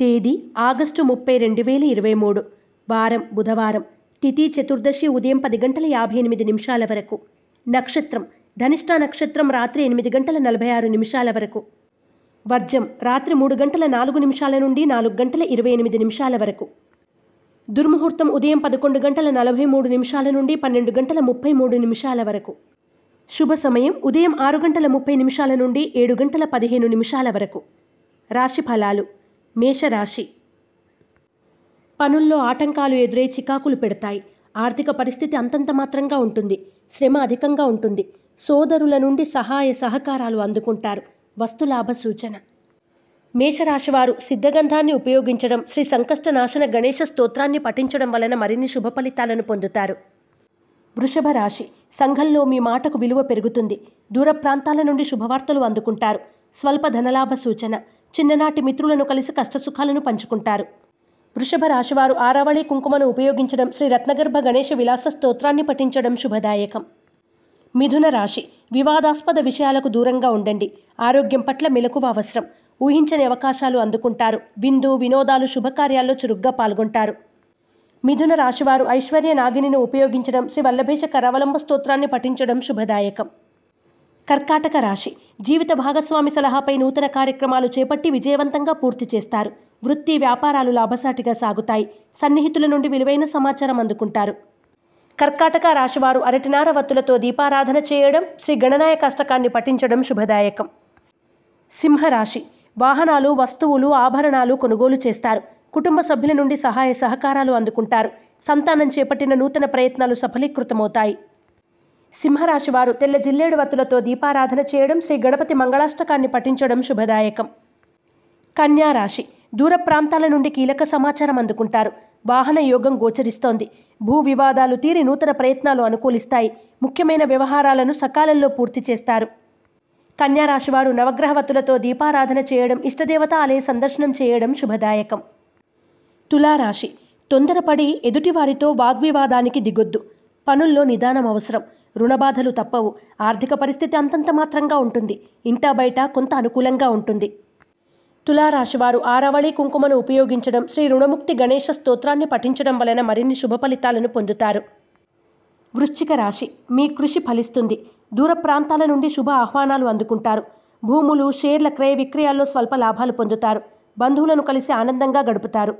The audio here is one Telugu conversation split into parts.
తేదీ ఆగస్టు ముప్పై రెండు వేల ఇరవై మూడు. వారం బుధవారం తిథి చతుర్దశి ఉదయం పది గంటల యాభై ఎనిమిది నిమిషాల వరకు. నక్షత్రం ధనిష్ట నక్షత్రం రాత్రి ఎనిమిది గంటల నలభై ఆరు నిమిషాల వరకు. వర్జం రాత్రి మూడు గంటల నాలుగు నిమిషాల నుండి నాలుగు గంటల ఇరవై ఎనిమిది నిమిషాల వరకు. దుర్ముహూర్తం ఉదయం పదకొండు గంటల నలభై మూడు నిమిషాల నుండి పన్నెండు గంటల ముప్పై మూడు నిమిషాల వరకు. శుభ సమయం ఉదయం ఆరు గంటల ముప్పై నిమిషాల నుండి ఏడు గంటల పదిహేను నిమిషాల వరకు. రాశి ఫలాలు మేషరాశి. పనుల్లో ఆటంకాలు ఎదురై చికాకులు పెడతాయి. ఆర్థిక పరిస్థితి అంతంత మాత్రంగా ఉంటుంది. శ్రమ అధికంగా ఉంటుంది. సోదరుల నుండి సహాయ సహకారాలు అందుకుంటారు. వస్తులాభ సూచన. మేషరాశివారు సిద్ధగంధాన్ని ఉపయోగించడం శ్రీ సంకష్ట నాశన గణేష స్తోత్రాన్ని పఠించడం వలన మరిన్ని శుభ ఫలితాలను పొందుతారు. వృషభ రాశి సంఘంలో మీ మాటకు విలువ పెరుగుతుంది. దూర ప్రాంతాల నుండి శుభవార్తలు అందుకుంటారు. స్వల్ప ధనలాభ సూచన. చిన్ననాటి మిత్రులను కలిసి కష్టసుఖాలను పంచుకుంటారు. వృషభ రాశివారు ఆరావళి కుంకుమను ఉపయోగించడం శ్రీ రత్నగర్భ గణేష విలాస స్తోత్రాన్ని పఠించడం శుభదాయకం. మిథున రాశి వివాదాస్పద విషయాలకు దూరంగా ఉండండి. ఆరోగ్యం పట్ల మెలకువ అవసరం. ఊహించని అవకాశాలు అందుకుంటారు. విందు వినోదాలు శుభకార్యాల్లో చురుగ్గా పాల్గొంటారు. మిథున రాశివారు ఐశ్వర్య నాగినిని ఉపయోగించడం శ్రీ వల్లభేష కరవలంబ స్తోత్రాన్ని పఠించడం శుభదాయకం. కర్కాటక రాశి జీవిత భాగస్వామి సలహాపై నూతన కార్యక్రమాలు చేపట్టి విజయవంతంగా పూర్తి చేస్తారు. వృత్తి వ్యాపారాలు లాభసాటిగా సాగుతాయి. సన్నిహితుల నుండి విలువైన సమాచారం అందుకుంటారు. కర్కాటక రాశివారు అరటినార వత్తులతో దీపారాధన చేయడం శ్రీ గణనాయ కష్టకాన్ని పఠించడం శుభదాయకం. సింహరాశి వాహనాలు వస్తువులు ఆభరణాలు కొనుగోలు చేస్తారు. కుటుంబ సభ్యుల నుండి సహాయ సహకారాలు అందుకుంటారు. సంతానం చేపట్టిన నూతన ప్రయత్నాలు సఫలీకృతమవుతాయి. సింహరాశి వారు తెల్ల జిల్లేడు వత్తులతో దీపారాధన చేయడం శ్రీ గణపతి మంగళాష్టకాన్ని పఠించడం శుభదాయకం. కన్యారాశి దూర ప్రాంతాల నుండి కీలక సమాచారం అందుకుంటారు. వాహన యోగం గోచరిస్తోంది. భూ వివాదాలు తీరి నూతన ప్రయత్నాలు అనుకూలిస్తాయి. ముఖ్యమైన వ్యవహారాలను సకాలంలో పూర్తి చేస్తారు. కన్యారాశివారు నవగ్రహవతులతో దీపారాధన చేయడం ఇష్టదేవత ఆలయ సందర్శనం చేయడం శుభదాయకం. తులారాశి. తొందరపడి ఎదుటివారితో వాగ్వివాదానికి దిగొద్దు. పనుల్లో నిదానం అవసరం. రుణబాధలు తప్పవు. ఆర్థిక పరిస్థితి అంతంత మాత్రంగా ఉంటుంది. ఇంటా బయట కొంత అనుకూలంగా ఉంటుంది. తులారాశివారు ఆరవళి కుంకుమను ఉపయోగించడం శ్రీ రుణముక్తి గణేష స్తోత్రాన్ని పఠించడం వలన మరిన్ని శుభ ఫలితాలను పొందుతారు. వృశ్చిక రాశి మీ కృషి ఫలిస్తుంది. దూర ప్రాంతాల నుండి శుభ ఆహ్వానాలు అందుకుంటారు. భూములు షేర్ల క్రయ విక్రయాల్లో స్వల్ప లాభాలు పొందుతారు. బంధువులను కలిసి ఆనందంగా గడుపుతారు.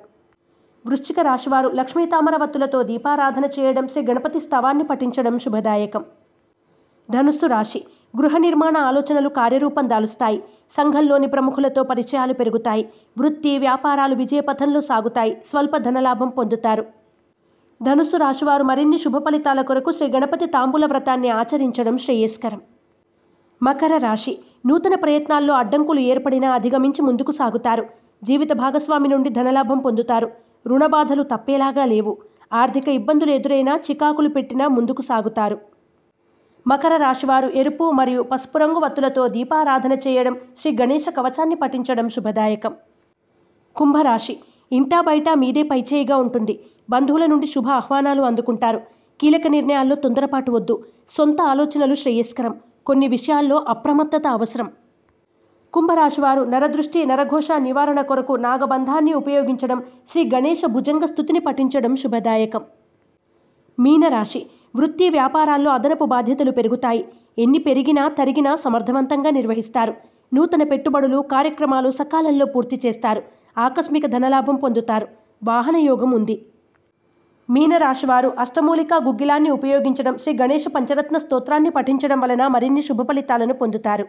వృశ్చిక రాశివారు లక్ష్మీ తామరవత్తులతో దీపారాధన చేయడం శ్రీ గణపతి స్తవాన్ని పఠించడం శుభదాయకం. ధనుస్సు రాశి గృహ నిర్మాణ ఆలోచనలు కార్యరూపం దాలుస్తాయి. సంఘంలోని ప్రముఖులతో పరిచయాలు పెరుగుతాయి. వృత్తి వ్యాపారాలు విజయపథంలో సాగుతాయి. స్వల్ప ధనలాభం పొందుతారు. ధనుస్సు రాశివారు మరిన్ని శుభ ఫలితాల కొరకు శ్రీ గణపతి తాంబూల వ్రతాన్ని ఆచరించడం శ్రేయస్కరం. మకర రాశి నూతన ప్రయత్నాల్లో అడ్డంకులు ఏర్పడినా అధిగమించి ముందుకు సాగుతారు. జీవిత భాగస్వామి నుండి ధనలాభం పొందుతారు. రుణబాధలు తప్పేలాగా లేవు. ఆర్థిక ఇబ్బందులు ఎదురైనా చికాకులు పెట్టినా ముందుకు సాగుతారు. మకర రాశివారు ఎరుపు మరియు పసుపు రంగు వత్తులతో దీపారాధన చేయడం శ్రీ గణేష కవచాన్ని పఠించడం శుభదాయకం. కుంభరాశి. ఇంటా బయట మీదే పైచేయిగా ఉంటుంది. బంధువుల నుండి శుభ ఆహ్వానాలు అందుకుంటారు. కీలక నిర్ణయాల్లో తొందరపాటు వద్దు. సొంత ఆలోచనలు శ్రేయస్కరం. కొన్ని విషయాల్లో అప్రమత్తత అవసరం. కుంభరాశివారు నరదృష్టి నరఘోష నివారణ కొరకు నాగబంధాన్ని ఉపయోగించడం శ్రీ గణేష భుజంగ స్థుతిని పఠించడం శుభదాయకం. మీనరాశి వృత్తి వ్యాపారాల్లో అదనపు బాధ్యతలు పెరుగుతాయి. ఎన్ని పెరిగినా తరిగినా సమర్థవంతంగా నిర్వహిస్తారు. నూతన పెట్టుబడులు కార్యక్రమాలు సకాలంలో పూర్తి చేస్తారు. ఆకస్మిక ధనలాభం పొందుతారు. వాహన యోగం ఉంది. మీనరాశివారు అష్టమూలిక గుగ్గిలాన్ని ఉపయోగించడం శ్రీ గణేష పంచరత్న స్తోత్రాన్ని పఠించడం వలన మరిన్ని శుభ ఫలితాలను పొందుతారు.